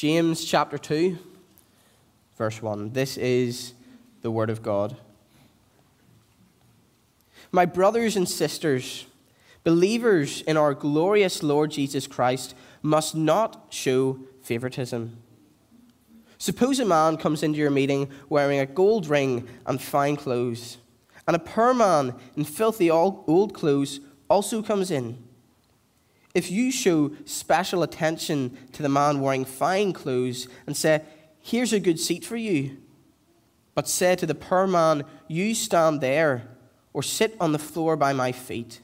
James chapter 2, verse 1. This is the Word of God. My brothers and sisters, believers in our glorious Lord Jesus Christ must not show favoritism. Suppose a man comes into your meeting wearing a gold ring and fine clothes, and a poor man in filthy old clothes also comes in. If you show special attention to the man wearing fine clothes and say, Here's a good seat for you, but say to the poor man, You stand there, or sit on the floor by my feet,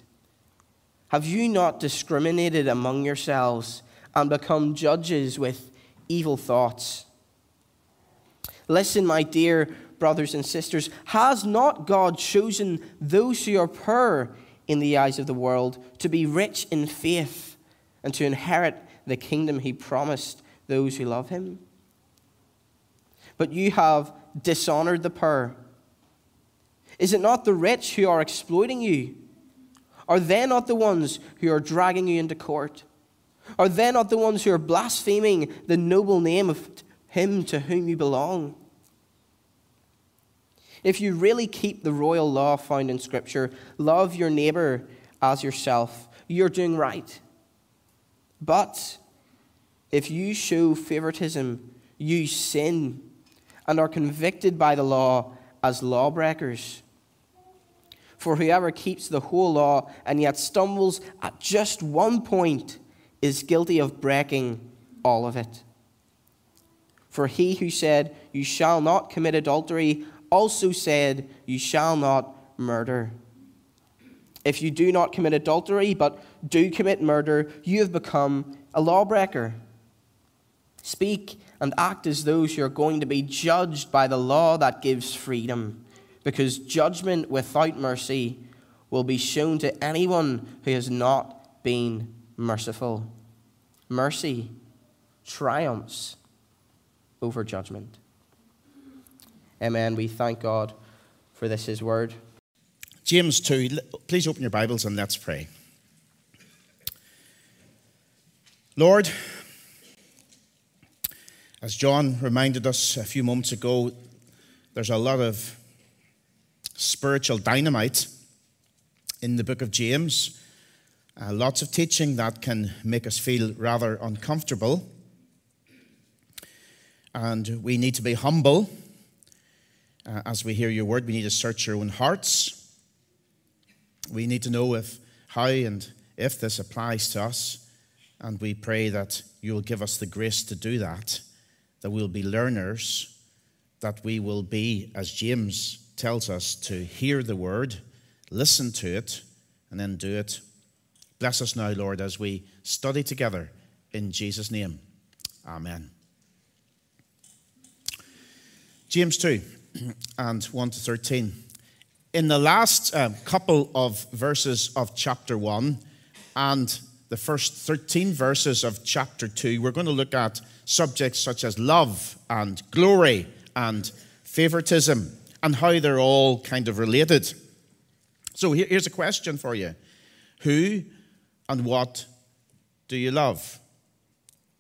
have you not discriminated among yourselves and become judges with evil thoughts? Listen, my dear brothers and sisters, has not God chosen those who are poor in the eyes of the world to be rich in faith and to inherit the kingdom he promised those who love him? But you have dishonored the poor. Is it not the rich who are exploiting you? Are they not the ones who are dragging you into court? Are they not the ones who are blaspheming the noble name of him to whom you belong? If you really keep the royal law found in Scripture, love your neighbor as yourself, you're doing right. But if you show favoritism, you sin and are convicted by the law as lawbreakers. For whoever keeps the whole law and yet stumbles at just one point is guilty of breaking all of it. For he who said, You shall not commit adultery, also said, You shall not murder. If you do not commit adultery, but do commit murder, you have become a lawbreaker. Speak and act as those who are going to be judged by the law that gives freedom, because judgment without mercy will be shown to anyone who has not been merciful. Mercy triumphs over judgment. Amen. We thank God for this, His word. James 2, please open your Bibles and let's pray. Lord, as John reminded us a few moments ago, there's a lot of spiritual dynamite in the book of James. Uh, lots of teaching that can make us feel rather uncomfortable. And we need to be humble uh, as we hear your word. We need to search our own hearts. We need to know if, how, and if this applies to us. And we pray that you will give us the grace to do that that we'll be learners, that we will be, as James tells us, to hear the word, listen to it, and then do it. Bless us now, Lord, as we study together in Jesus' name. Amen. James 2 and 1 to 13. In the last uh, couple of verses of chapter 1 and the first 13 verses of chapter 2, we're going to look at subjects such as love and glory and favoritism and how they're all kind of related. So here's a question for you Who and what do you love?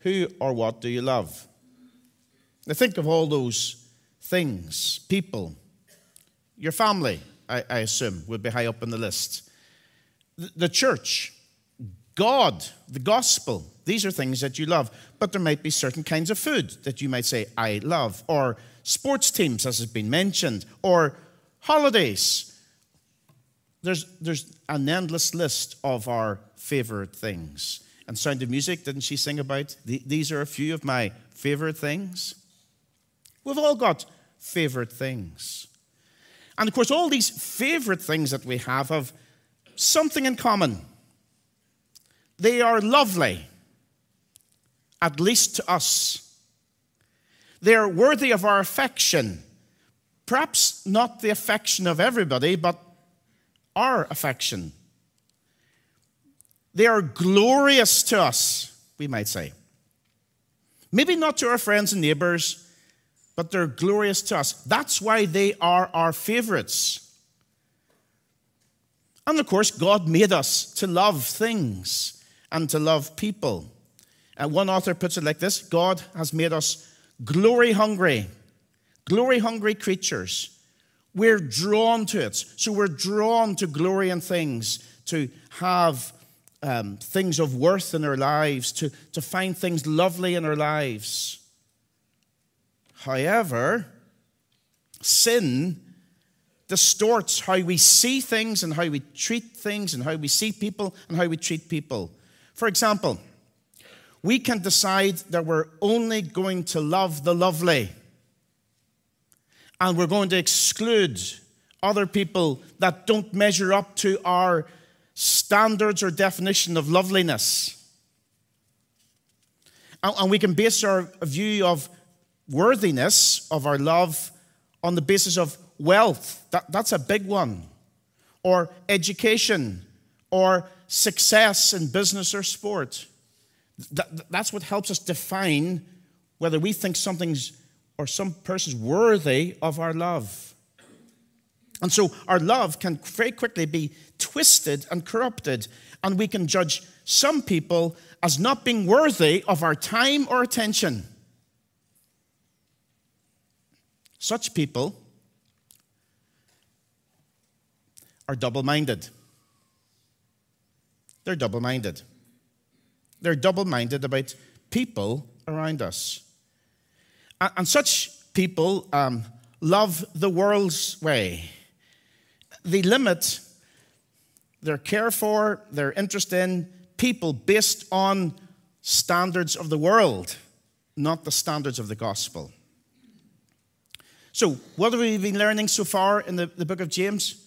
Who or what do you love? Now think of all those things, people, your family, I, I assume, would be high up on the list. The, the church, God, the gospel, these are things that you love. But there might be certain kinds of food that you might say, I love, or sports teams, as has been mentioned, or holidays. There's, there's an endless list of our favorite things. And Sound of Music, didn't she sing about? These are a few of my favorite things. We've all got favorite things. And of course, all these favorite things that we have have something in common. They are lovely at least to us. They are worthy of our affection. Perhaps not the affection of everybody, but our affection. They are glorious to us, we might say. Maybe not to our friends and neighbors, but they're glorious to us. That's why they are our favorites. And of course, God made us to love things and to love people. And one author puts it like this God has made us glory hungry, glory hungry creatures. We're drawn to it. So we're drawn to glory and things, to have um, things of worth in our lives, to, to find things lovely in our lives. However, sin distorts how we see things and how we treat things and how we see people and how we treat people. For example, we can decide that we're only going to love the lovely and we're going to exclude other people that don't measure up to our standards or definition of loveliness. And, we can base our view of worthiness of our love on the basis of wealth. That, that's a big one. Or education, or success in business or sport. That, that's what helps us define whether we think something's or some person's worthy of our love. And so our love can very quickly be twisted and corrupted, and we can judge some people as not being worthy of our time or attention. Such people are double minded. They're double minded. They're double minded about people around us. And such people um, love the world's way. They limit their care for, their interest in people based on standards of the world, not the standards of the gospel. So, what have we been learning so far in the, the book of James?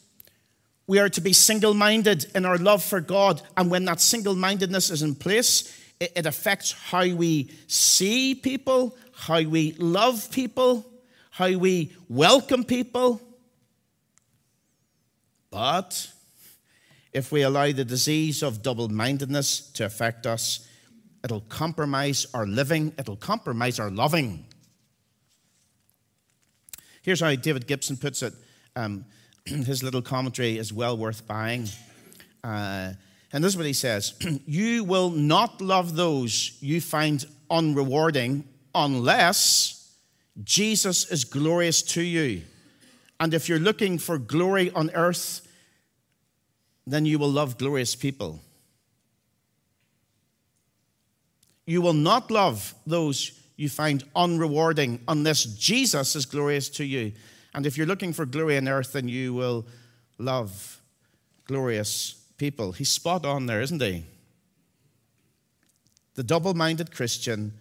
We are to be single minded in our love for God. And when that single mindedness is in place, it, it affects how we see people, how we love people, how we welcome people. But if we allow the disease of double mindedness to affect us, it'll compromise our living, it'll compromise our loving. Here's how David Gibson puts it. Um, his little commentary is well worth buying. Uh, and this is what he says You will not love those you find unrewarding unless Jesus is glorious to you. And if you're looking for glory on earth, then you will love glorious people. You will not love those you find unrewarding unless Jesus is glorious to you. And if you're looking for glory on earth, then you will love glorious people. He's spot on there, isn't he? The double minded Christian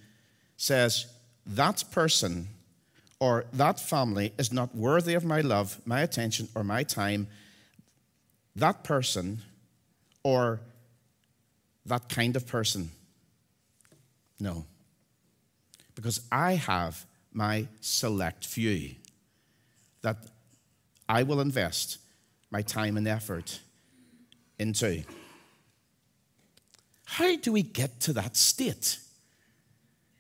says, That person or that family is not worthy of my love, my attention, or my time. That person or that kind of person. No because I have my select few that I will invest my time and effort into. How do we get to that state?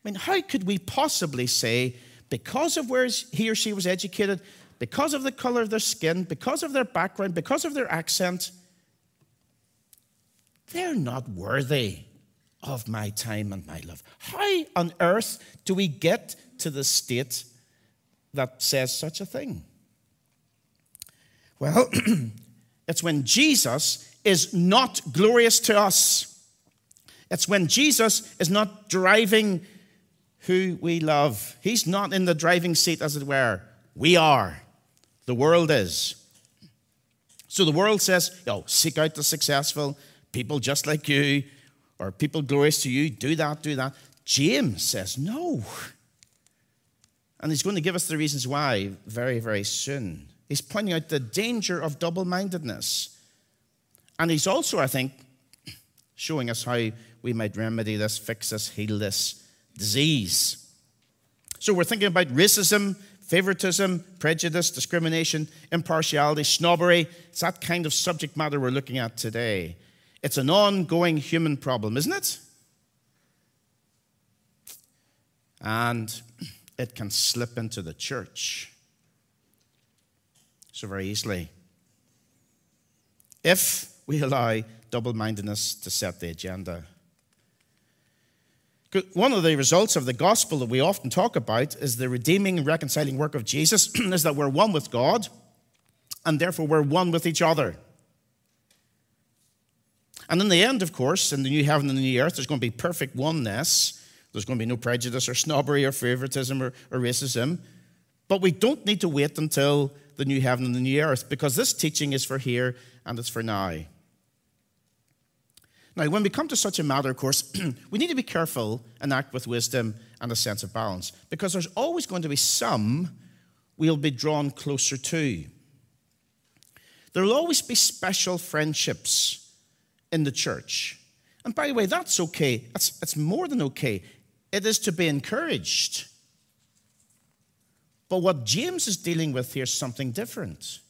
I mean, how could we possibly say, because of where he or she was educated, because of the color of their skin, because of their background, because of their accent, they're not worthy of my time and my love. How on earth do we get to the state that says such a thing? Well, it's when Jesus is not glorious to us. It's when Jesus is not driving who we love. He's not in the driving seat, as it were. We are. The world is. So the world says, yo, seek out the successful people just like you or people glorious to you, do that, do that. James says no. And he's going to give us the reasons why very, very soon. He's pointing out the danger of double mindedness. And he's also, I think, showing us how we might remedy this, fix this, heal this disease. So we're thinking about racism, favoritism, prejudice, discrimination, impartiality, snobbery. It's that kind of subject matter we're looking at today. It's an ongoing human problem, isn't it? And it can slip into the church so very easily. If we allow double mindedness to set the agenda. One of the results of the gospel that we often talk about is the redeeming, reconciling work of Jesus, is that we're one with God, and therefore we're one with each other. And in the end, of course, in the new heaven and the new earth, there's going to be perfect oneness. There's going to be no prejudice or snobbery or favoritism or, or racism. But we don't need to wait until the new heaven and the new earth because this teaching is for here and it's for now. Now, when we come to such a matter, of course, we need to be careful and act with wisdom and a sense of balance because there's always going to be some we'll be drawn closer to. There will always be special friendships in the church. And by the way, that's okay. That's, that's more than okay. It is to be encouraged. But what James is dealing with here is something different.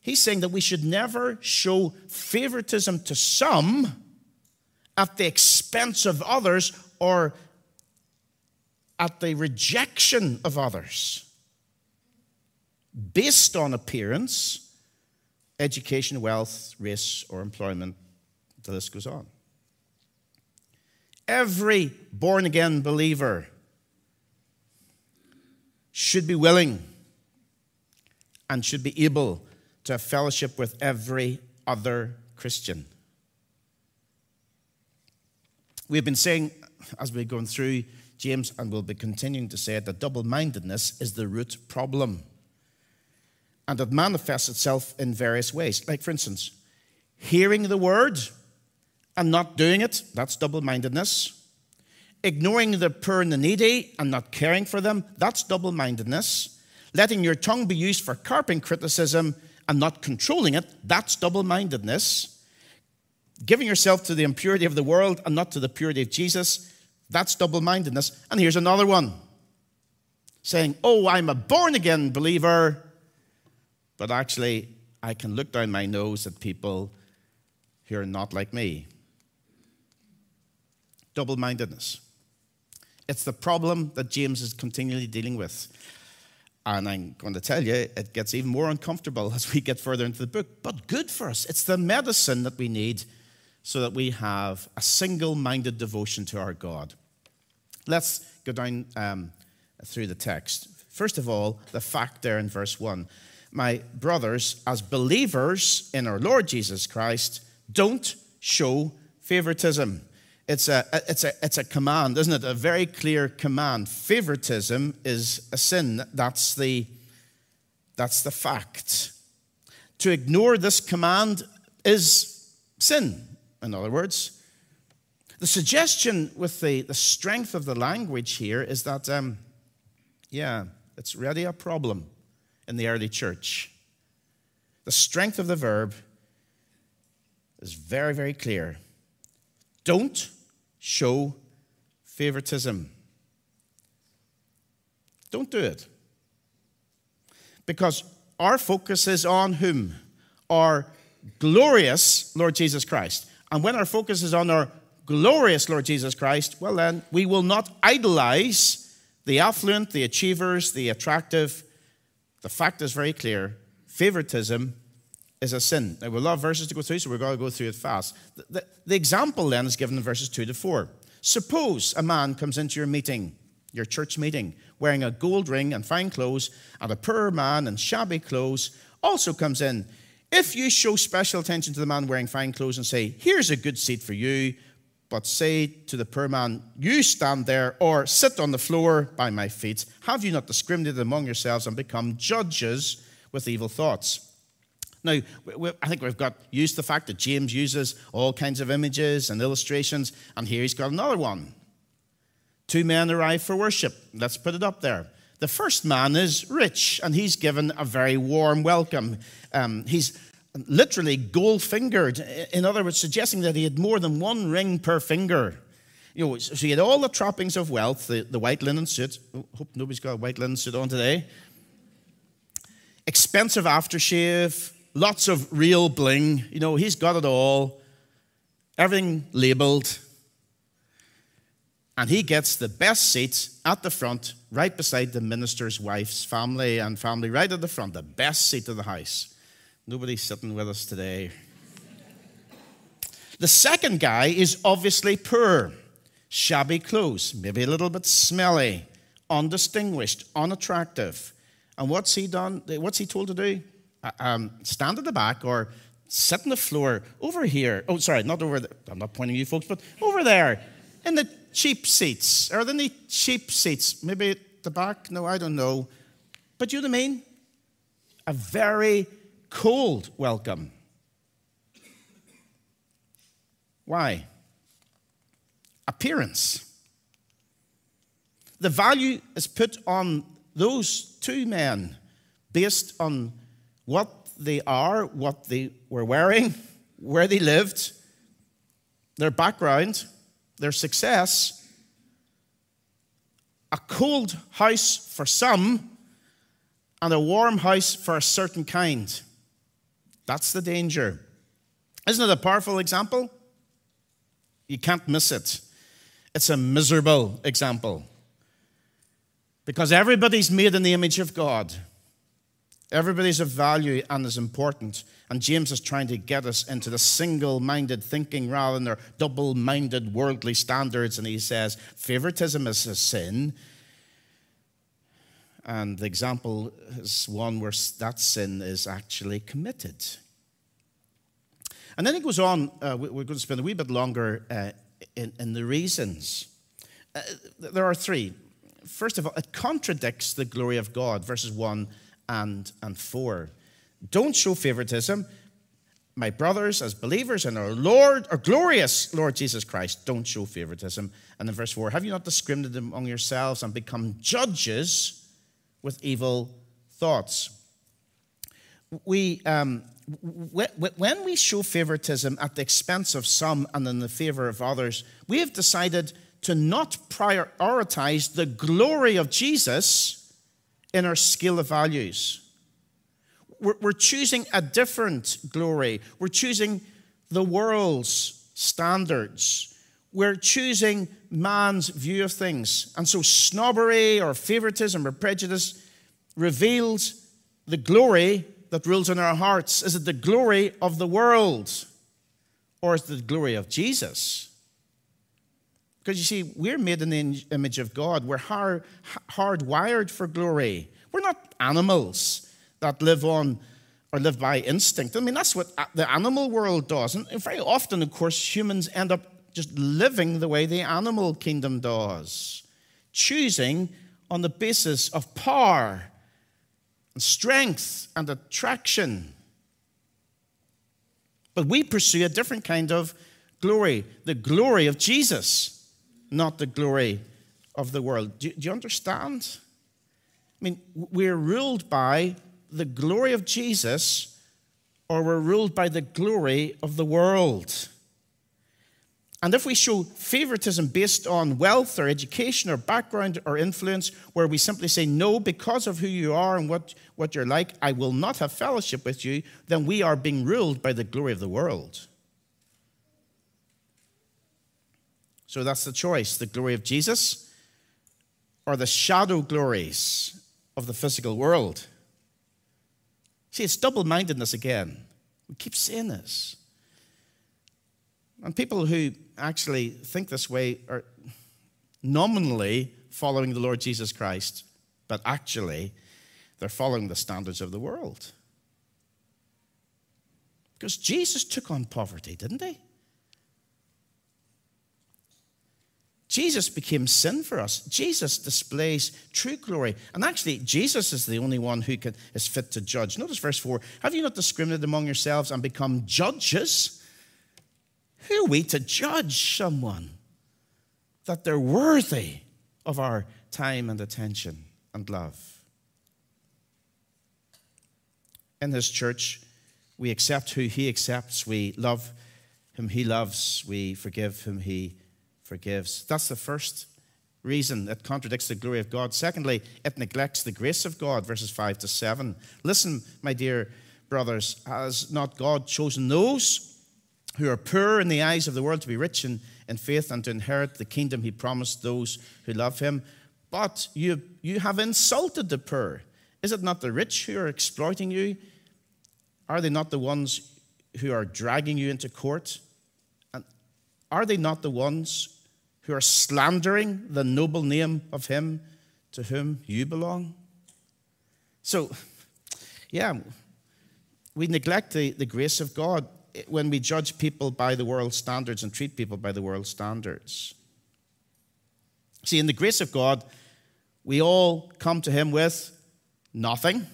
He's saying that we should never show favoritism to some at the expense of others or at the rejection of others based on appearance, education, wealth, race, or employment. The list goes on. Every born again believer should be willing and should be able to have fellowship with every other Christian. We've been saying, as we're going through James, and we'll be continuing to say it, that double mindedness is the root problem. And it manifests itself in various ways. Like, for instance, hearing the word and not doing it, that's double mindedness. Ignoring the poor and the needy and not caring for them, that's double mindedness. Letting your tongue be used for carping criticism and not controlling it, that's double mindedness. Giving yourself to the impurity of the world and not to the purity of Jesus, that's double mindedness. And here's another one saying, Oh, I'm a born again believer, but actually, I can look down my nose at people who are not like me double mindedness. It's the problem that James is continually dealing with. And I'm going to tell you, it gets even more uncomfortable as we get further into the book, but good for us. It's the medicine that we need so that we have a single minded devotion to our God. Let's go down um, through the text. First of all, the fact there in verse 1 My brothers, as believers in our Lord Jesus Christ, don't show favoritism. It's a, it's, a, it's a command, isn't it? A very clear command. Favoritism is a sin. That's the, that's the fact. To ignore this command is sin, in other words. The suggestion with the, the strength of the language here is that, um, yeah, it's really a problem in the early church. The strength of the verb is very, very clear. Don't show favoritism. Don't do it. Because our focus is on whom? Our glorious Lord Jesus Christ. And when our focus is on our glorious Lord Jesus Christ, well, then we will not idolize the affluent, the achievers, the attractive. The fact is very clear favoritism is a sin. Now, we a lot of verses to go through, so we're going to go through it fast. The, the, the, example then is given in verses 2 to 4. Suppose a man comes into your meeting, your church meeting, wearing a gold ring and fine clothes, and a poor man in shabby clothes also comes in. If you show special attention to the man wearing fine clothes and say, Here's a good seat for you, but say to the poor man, You stand there or sit on the floor by my feet, have you not discriminated among yourselves and become judges with evil thoughts? Now, I think we've got used to the fact that James uses all kinds of images and illustrations, and here he's got another one. Two men arrive for worship. Let's put it up there. The first man is rich, and he's given a very warm welcome. Um, he's literally gold fingered, in other words, suggesting that he had more than one ring per finger. You know, so he had all the trappings of wealth, the, the white linen suit. Oh, hope nobody's got a white linen suit on today. Expensive aftershave, lots of real bling. You know, he's got it all, everything labeled. And he gets the best seat at the front, right beside the minister's wife's family and family, right at the front, the best seat of the house. Nobody's sitting with us today. the second guy is obviously poor. shabby clothes, maybe a little bit smelly, undistinguished, unattractive. And what's he done? What's he told to do? Uh, um, stand at the back or sit on the floor over here. Oh, sorry, not over there. I'm not pointing you folks, but over there in the cheap seats. Are there any cheap seats? Maybe at the back? No, I don't know. But you know what I mean? A very cold welcome. Why? Appearance. The value is put on those two men based on what they are, what they were wearing, where they lived, their background, their success. A cold house for some, and a warm house for a certain kind. That's the danger. Isn't it a powerful example? You can't miss it. It's a miserable example. Because everybody's made in the image of God. Everybody's of value and is important. And James is trying to get us into the single minded thinking rather than their double minded worldly standards. And he says favoritism is a sin. And the example is one where that sin is actually committed. And then he goes on, uh, we're going to spend a wee bit longer uh, in, in, the reasons. Uh, there are three. First of all, it contradicts the glory of God, verses 1 and, and 4. Don't show favoritism. My brothers, as believers in our Lord, our glorious Lord Jesus Christ, don't show favoritism. And in verse 4, have you not discriminated among yourselves and become judges with evil thoughts? We, um, when we show favoritism at the expense of some and in the favor of others, we have decided to not prioritize the glory of Jesus in our scale of values. We're, we're choosing a different glory. We're choosing the world's standards. We're choosing man's view of things. And so snobbery or favoritism or prejudice reveals the glory that rules in our hearts. Is it the glory of the world or is it the glory of Jesus? Because you see, we're made in the image of God. We're hard, hardwired for glory. We're not animals that live on or live by instinct. I mean, that's what the animal world does. And very often, of course, humans end up just living the way the animal kingdom does, choosing on the basis of power and strength and attraction. But we pursue a different kind of glory the glory of Jesus not the glory of the world. Do, do you understand? I mean, we're ruled by the glory of Jesus, or we're ruled by the glory of the world. And if we show favoritism based on wealth or education or background or influence, where we simply say, no, because of who you are and what, what you're like, I will not have fellowship with you, then we are being ruled by the glory of the world. So that's the choice the glory of Jesus or the shadow glories of the physical world. See, it's double mindedness again. We keep saying this. And people who actually think this way are nominally following the Lord Jesus Christ, but actually they're following the standards of the world. Because Jesus took on poverty, didn't he? Jesus became sin for us. Jesus displays true glory. And actually, Jesus is the only one who can, is fit to judge. Notice verse 4 Have you not discriminated among yourselves and become judges? Who are we to judge someone? That they're worthy of our time and attention and love. In this church, we accept who He accepts, we love whom He loves, we forgive whom He forgives. That's the first reason it contradicts the glory of God. Secondly, it neglects the grace of God, verses 5 to 7. Listen, my dear brothers, has not God chosen those who are poor in the eyes of the world to be rich in, in faith and to inherit the kingdom he promised those who love him? But you, you have insulted the poor. Is it not the rich who are exploiting you? Are they not the ones who are dragging you into court? And are they not the ones who are slandering the noble name of him to whom you belong? So, yeah, we neglect the, the grace of God when we judge people by the world's standards and treat people by the world's standards. See, in the grace of God, we all come to Him with nothing.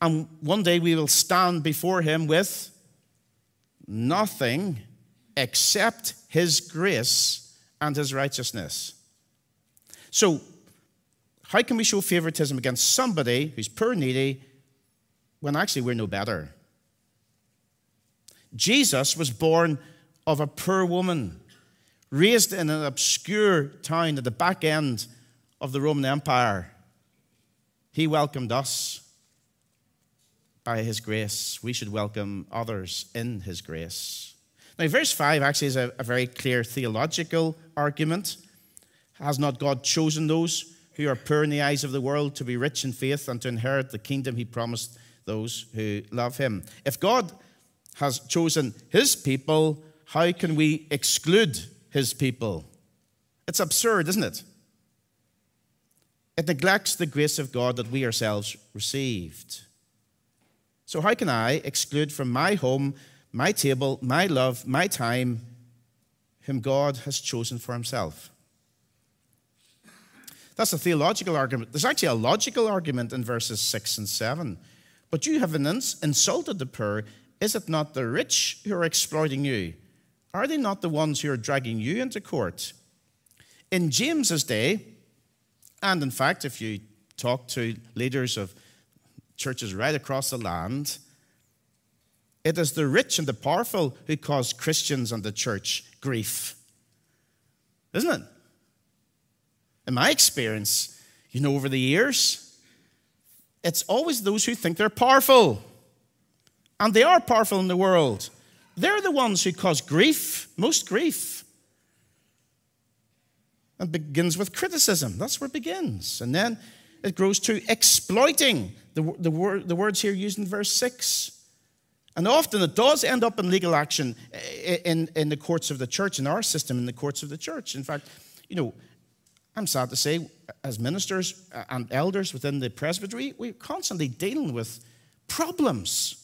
And one day we will stand before Him with nothing except His grace and His righteousness. So, how can we show favoritism against somebody who's poor needy when actually we're no better? Jesus was born of a poor woman, raised in an obscure town at the back end of the Roman Empire. He welcomed us by his grace. We should welcome others in his grace. Now, verse 5 actually is a, a very clear theological argument. Has not God chosen those who are poor in the eyes of the world to be rich in faith and to inherit the kingdom he promised those who love him? If God has chosen his people, how can we exclude his people? It's absurd, isn't it? It neglects the grace of God that we ourselves received. So, how can I exclude from my home, my table, my love, my time, whom God has chosen for himself? That's a theological argument. There's actually a logical argument in verses 6 and 7. But you have insulted the poor is it not the rich who are exploiting you? Are they not the ones who are dragging you into court? In James's day, and in fact, if you talk to leaders of churches right across the land, it is the rich and the powerful who cause Christians and the church grief. Isn't it? In my experience, you know, over the years, it's always those who think they're powerful and they are powerful in the world. They're the ones who cause grief, most grief. And begins with criticism. That's where it begins. And then it grows to exploiting, the, the, the words here used in verse 6. And often it does end up in legal action eh, eh, in, in the courts of the church, in our system, in the courts of the church. In fact, you know, I'm sad to say, as ministers eh, and elders within the presbytery, we're constantly dealing with problems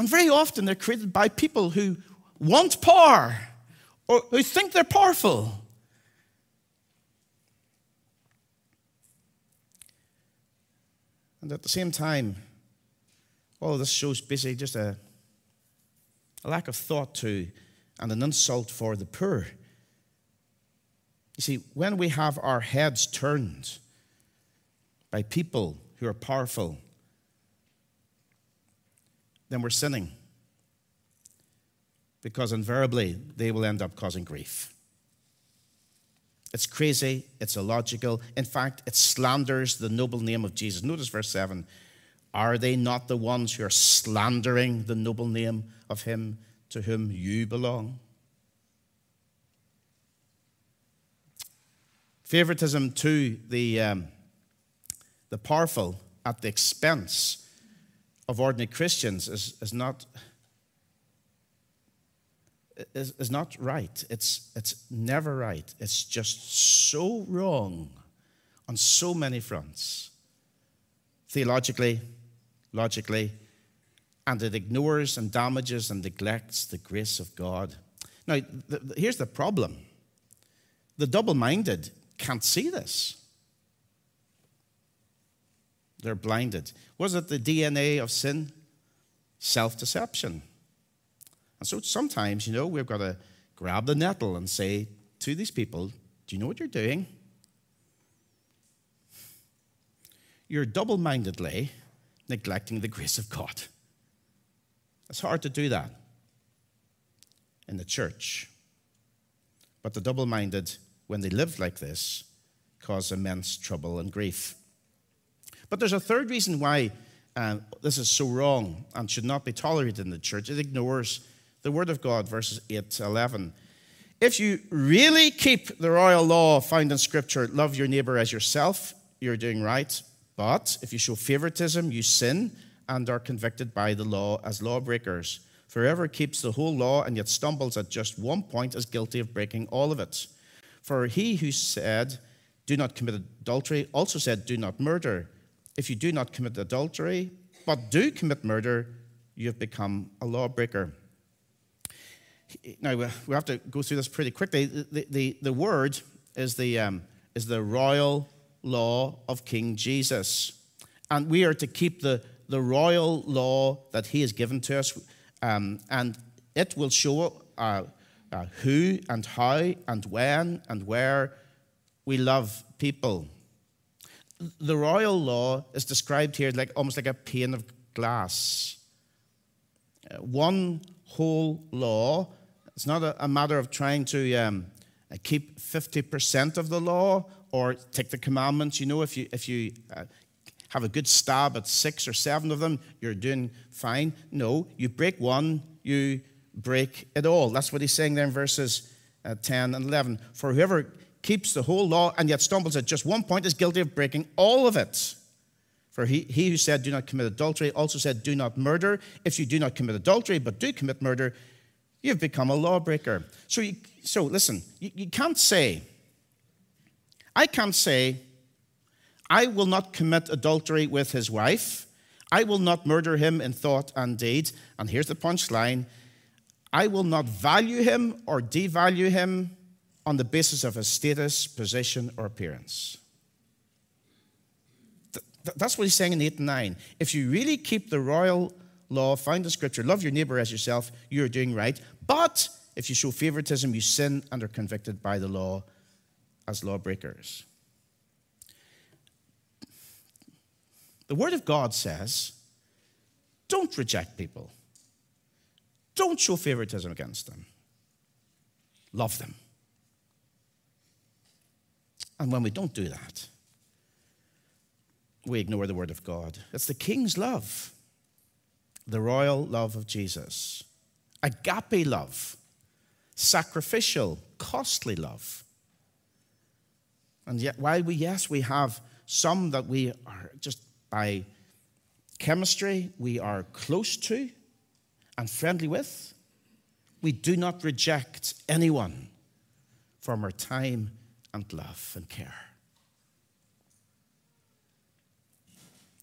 and very often they're created by people who want power or who think they're powerful. And at the same time, all this shows basically just a, a lack of thought to and an insult for the poor. You see, when we have our heads turned by people who are powerful then we're sinning. Because invariably, they will end up causing grief. It's crazy, it's illogical. In fact, it slanders the noble name of Jesus. Notice verse 7 Are they not the ones who are slandering the noble name of him to whom you belong? Favoritism to the, um, the powerful at the expense of ordinary Christians is, is, not, is, is not right. It's, it's never right. It's just so wrong on so many fronts theologically, logically, and it ignores and damages and neglects the grace of God. Now, the, the, here's the problem the double minded can't see this. They're blinded. Was it the DNA of sin? Self deception. And so sometimes, you know, we've got to grab the nettle and say to these people, Do you know what you're doing? You're double mindedly neglecting the grace of God. It's hard to do that in the church. But the double minded, when they live like this, cause immense trouble and grief. But there's a third reason why uh, this is so wrong and should not be tolerated in the church. It ignores the Word of God, verses 8 to 11. If you really keep the royal law found in Scripture, love your neighbor as yourself, you're doing right. But if you show favoritism, you sin and are convicted by the law as lawbreakers. For whoever keeps the whole law and yet stumbles at just one point is guilty of breaking all of it. For he who said, Do not commit adultery, also said, Do not murder. If you do not commit adultery, but do commit murder, you have become a lawbreaker. Now, we have to go through this pretty quickly. The, the, the word is the, um, is the royal law of King Jesus. And we are to keep the, the royal law that he has given to us. Um, and it will show uh, uh, who and how and when and where we love people. The royal law is described here like almost like a pane of glass. Uh, one whole law. It's not a, a matter of trying to um, keep 50% of the law or take the commandments. You know, if you, if you uh, have a good stab at six or seven of them, you're doing fine. No, you break one, you break it all. That's what he's saying there in verses uh, 10 and 11. For whoever keeps the whole law and yet stumbles at just one point is guilty of breaking all of it. For he, he who said, Do not commit adultery, also said, Do not murder. If you do not commit adultery, but do commit murder, you've become a lawbreaker. So, you, so listen, you, you can't say, I can't say, I will not commit adultery with his wife. I will not murder him in thought and deed. And here's the punchline I will not value him or devalue him on the basis of his status, position, or appearance. That's what he's saying in 8 and 9. If you really keep the royal law, find the scripture, love your neighbor as yourself, you're doing right. But if you show favoritism, you sin and are convicted by the law as lawbreakers. The Word of God says don't reject people, don't show favoritism against them, love them. And when we don't do that, we ignore the Word of God. It's the King's love, the royal love of Jesus, agape love, sacrificial, costly love. And yet, while we, yes, we have some that we are just by chemistry we are close to and friendly with, we do not reject anyone from our time and love and care.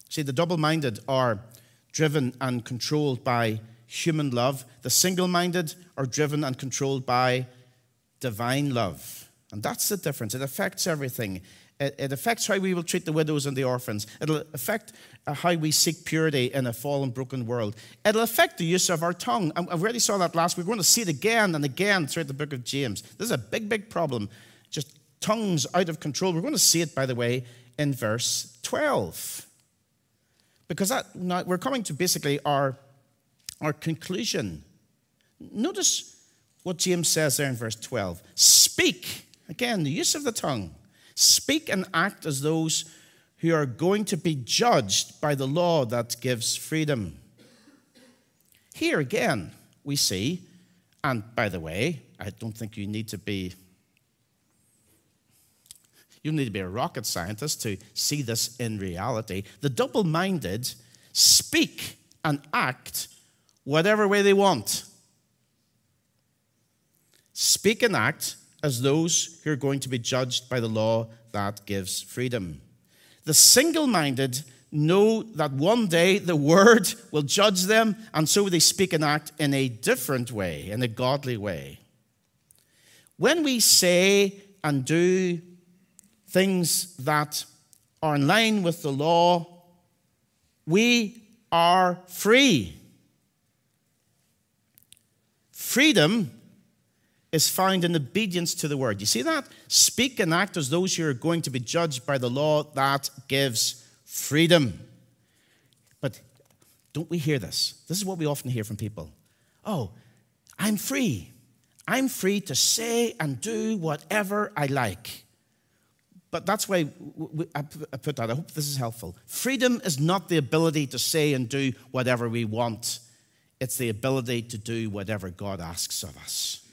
See, the double minded are driven and controlled by human love, the single minded are driven and controlled by divine love. And that's the difference. It affects everything. It, it affects how we will treat the widows and the orphans. It'll affect uh, how we seek purity in a fallen, broken world. It'll affect the use of our tongue. I already saw that last. We're going to see it again and again throughout the book of James. This is a big, big problem. Tongues out of control. We're going to see it, by the way, in verse 12. Because that, now we're coming to basically our, our conclusion. Notice what James says there in verse 12. Speak. Again, the use of the tongue. Speak and act as those who are going to be judged by the law that gives freedom. Here again, we see, and by the way, I don't think you need to be you need to be a rocket scientist to see this in reality. The double minded speak and act whatever way they want. Speak and act as those who are going to be judged by the law that gives freedom. The single minded know that one day the word will judge them, and so they speak and act in a different way, in a godly way. When we say and do things that are in line with the law, we are free. Freedom is found in obedience to the word. You see that? Speak and act as those who are going to be judged by the law that gives freedom. But don't we hear this? This is what we often hear from people. Oh, I'm free. I'm free to say and do whatever I like. But that's why I put that. I hope this is helpful. Freedom is not the ability to say and do whatever we want, it's the ability to do whatever God asks of us.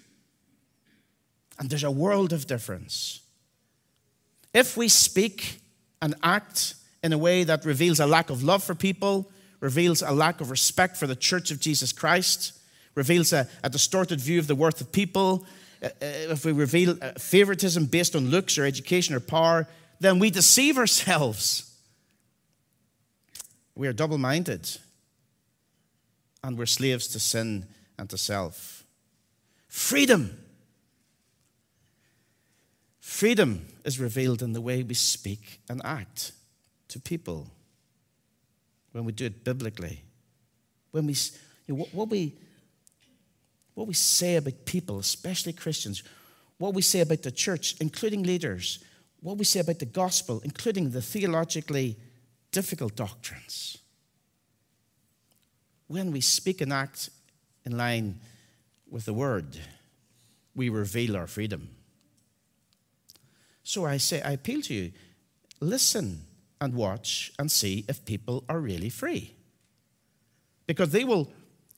And there's a world of difference. If we speak and act in a way that reveals a lack of love for people, reveals a lack of respect for the church of Jesus Christ, reveals a, a distorted view of the worth of people, if we reveal uh, favoritism based on looks or education or power, then we deceive ourselves. We are double minded and we're slaves to sin and to self. Freedom. Freedom is revealed in the way we speak and act to people when we do it biblically. When we, you know, what, what, we, what we say about people, especially Christians, what we say about the church, including leaders, what we say about the gospel, including the theologically difficult doctrines. When we speak and act in line with the word, we reveal our freedom. So I say, I appeal to you listen and watch and see if people are really free. Because they will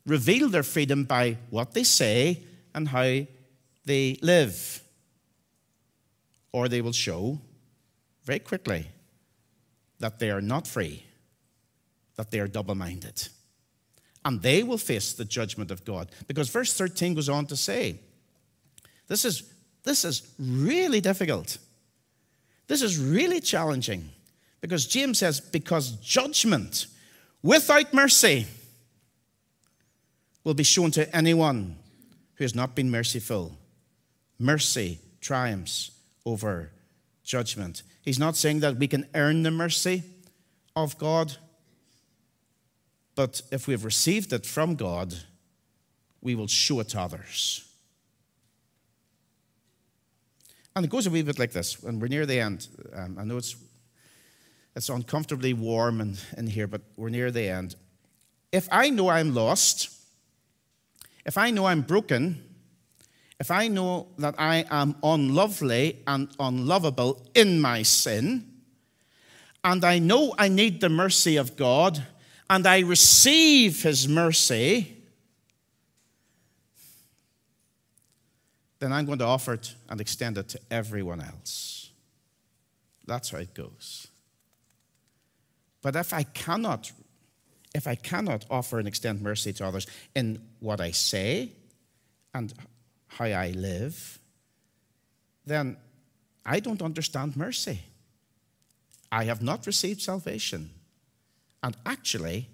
reveal their freedom by what they say and how they live. Or they will show very quickly that they are not free, that they are double minded. And they will face the judgment of God. Because verse 13 goes on to say, this is, this is really difficult. This is really challenging. Because James says, because judgment without mercy will be shown to anyone who has not been merciful. Mercy triumphs over judgment. He's not saying that we can earn the mercy of God, but if we've received it from God, we will show it to others. And it goes a wee bit like this, and we're near the end. Um, I know it's it's uncomfortably warm in, in here, but we're near the end. If I know I'm lost, if I know I'm broken, if I know that I am unlovely and unlovable in my sin, and I know I need the mercy of God, and I receive His mercy, then I'm going to offer it and extend it to everyone else. That's how it goes. But if I cannot, if I cannot offer and extend mercy to others in what I say and how I live, then I don't understand mercy. I have not received salvation. And actually,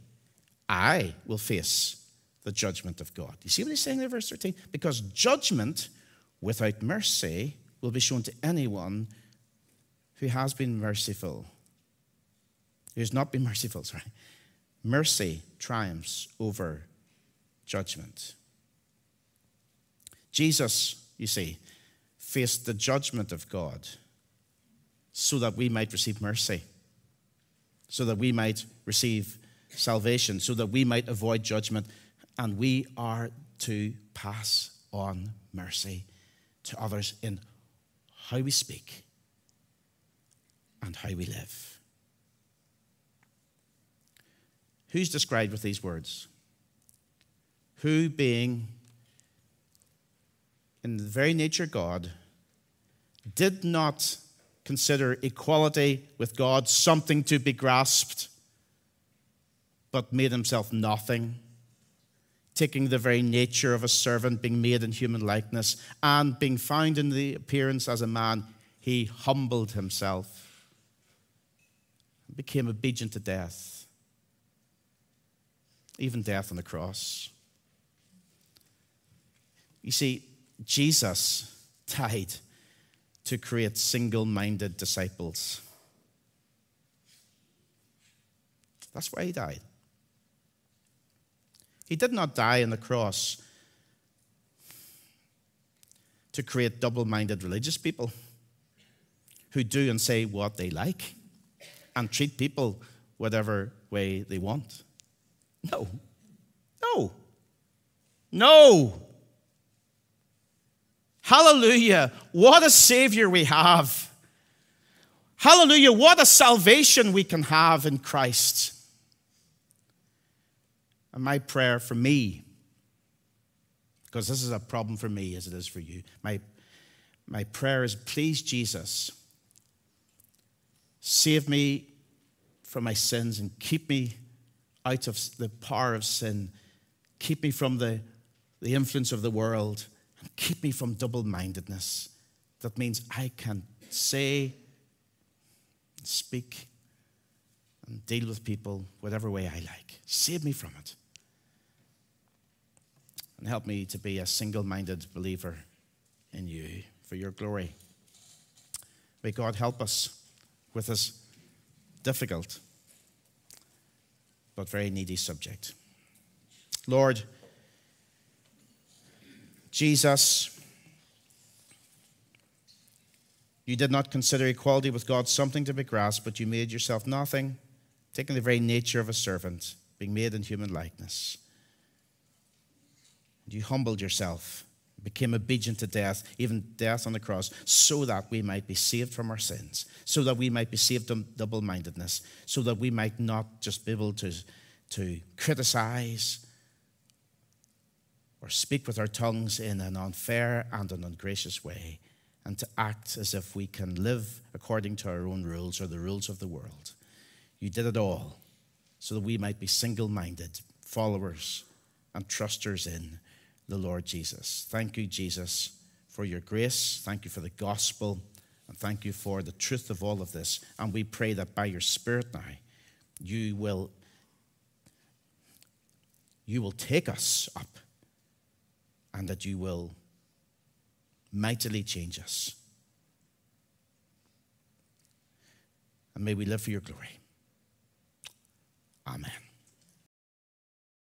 I will face the judgment of God. You see what he's saying there, verse 13? Because judgment without mercy will be shown to anyone who has been merciful. He has not been merciful, sorry. Mercy triumphs over judgment. Jesus, you see, faced the judgment of God so that we might receive mercy, so that we might receive salvation, so that we might avoid judgment, and we are to pass on mercy to others in how we speak and how we live. Who's described with these words? Who, being in the very nature God, did not consider equality with God something to be grasped, but made himself nothing, taking the very nature of a servant, being made in human likeness, and being found in the appearance as a man, he humbled himself, and became obedient to death even death on the cross. You see, Jesus died to create single minded disciples. That's why he died. He did not die on the cross to create double minded religious people who do and say what they like and treat people whatever way they want. No. No. No. Hallelujah. What a Savior we have. Hallelujah. What a salvation we can have in Christ. And my prayer for me, because this is a problem for me as it is for you, my, my prayer is please, Jesus, save me from my sins and keep me out of the power of sin. Keep me from the, the influence of the world, and keep me from double mindedness. That means I can say, speak, and deal with people whatever way I like. Save me from it. And help me to be a single minded believer in you for your glory. May God help us with this difficult but very needy subject. Lord, Jesus, you did not consider equality with God something to be grasped, but you made yourself nothing, taking the very nature of a servant, being made in human likeness. And You humbled yourself, became obedient to death, even death on the cross, so that we might be saved from our sins, so that we might be saved from double mindedness, so that we might not just be able to, to criticize or speak with our tongues in an unfair and an ungracious way, and to act as if we can live according to our own rules or the rules of the world. You did it all so that we might be single minded followers and trusters in the Lord Jesus. Thank you, Jesus, for your grace. Thank you for the gospel. And thank you for the truth of all of this. And we pray that by your Spirit now, you will, you will take us up and that you will mightily change us. And may we live for your glory. Amen.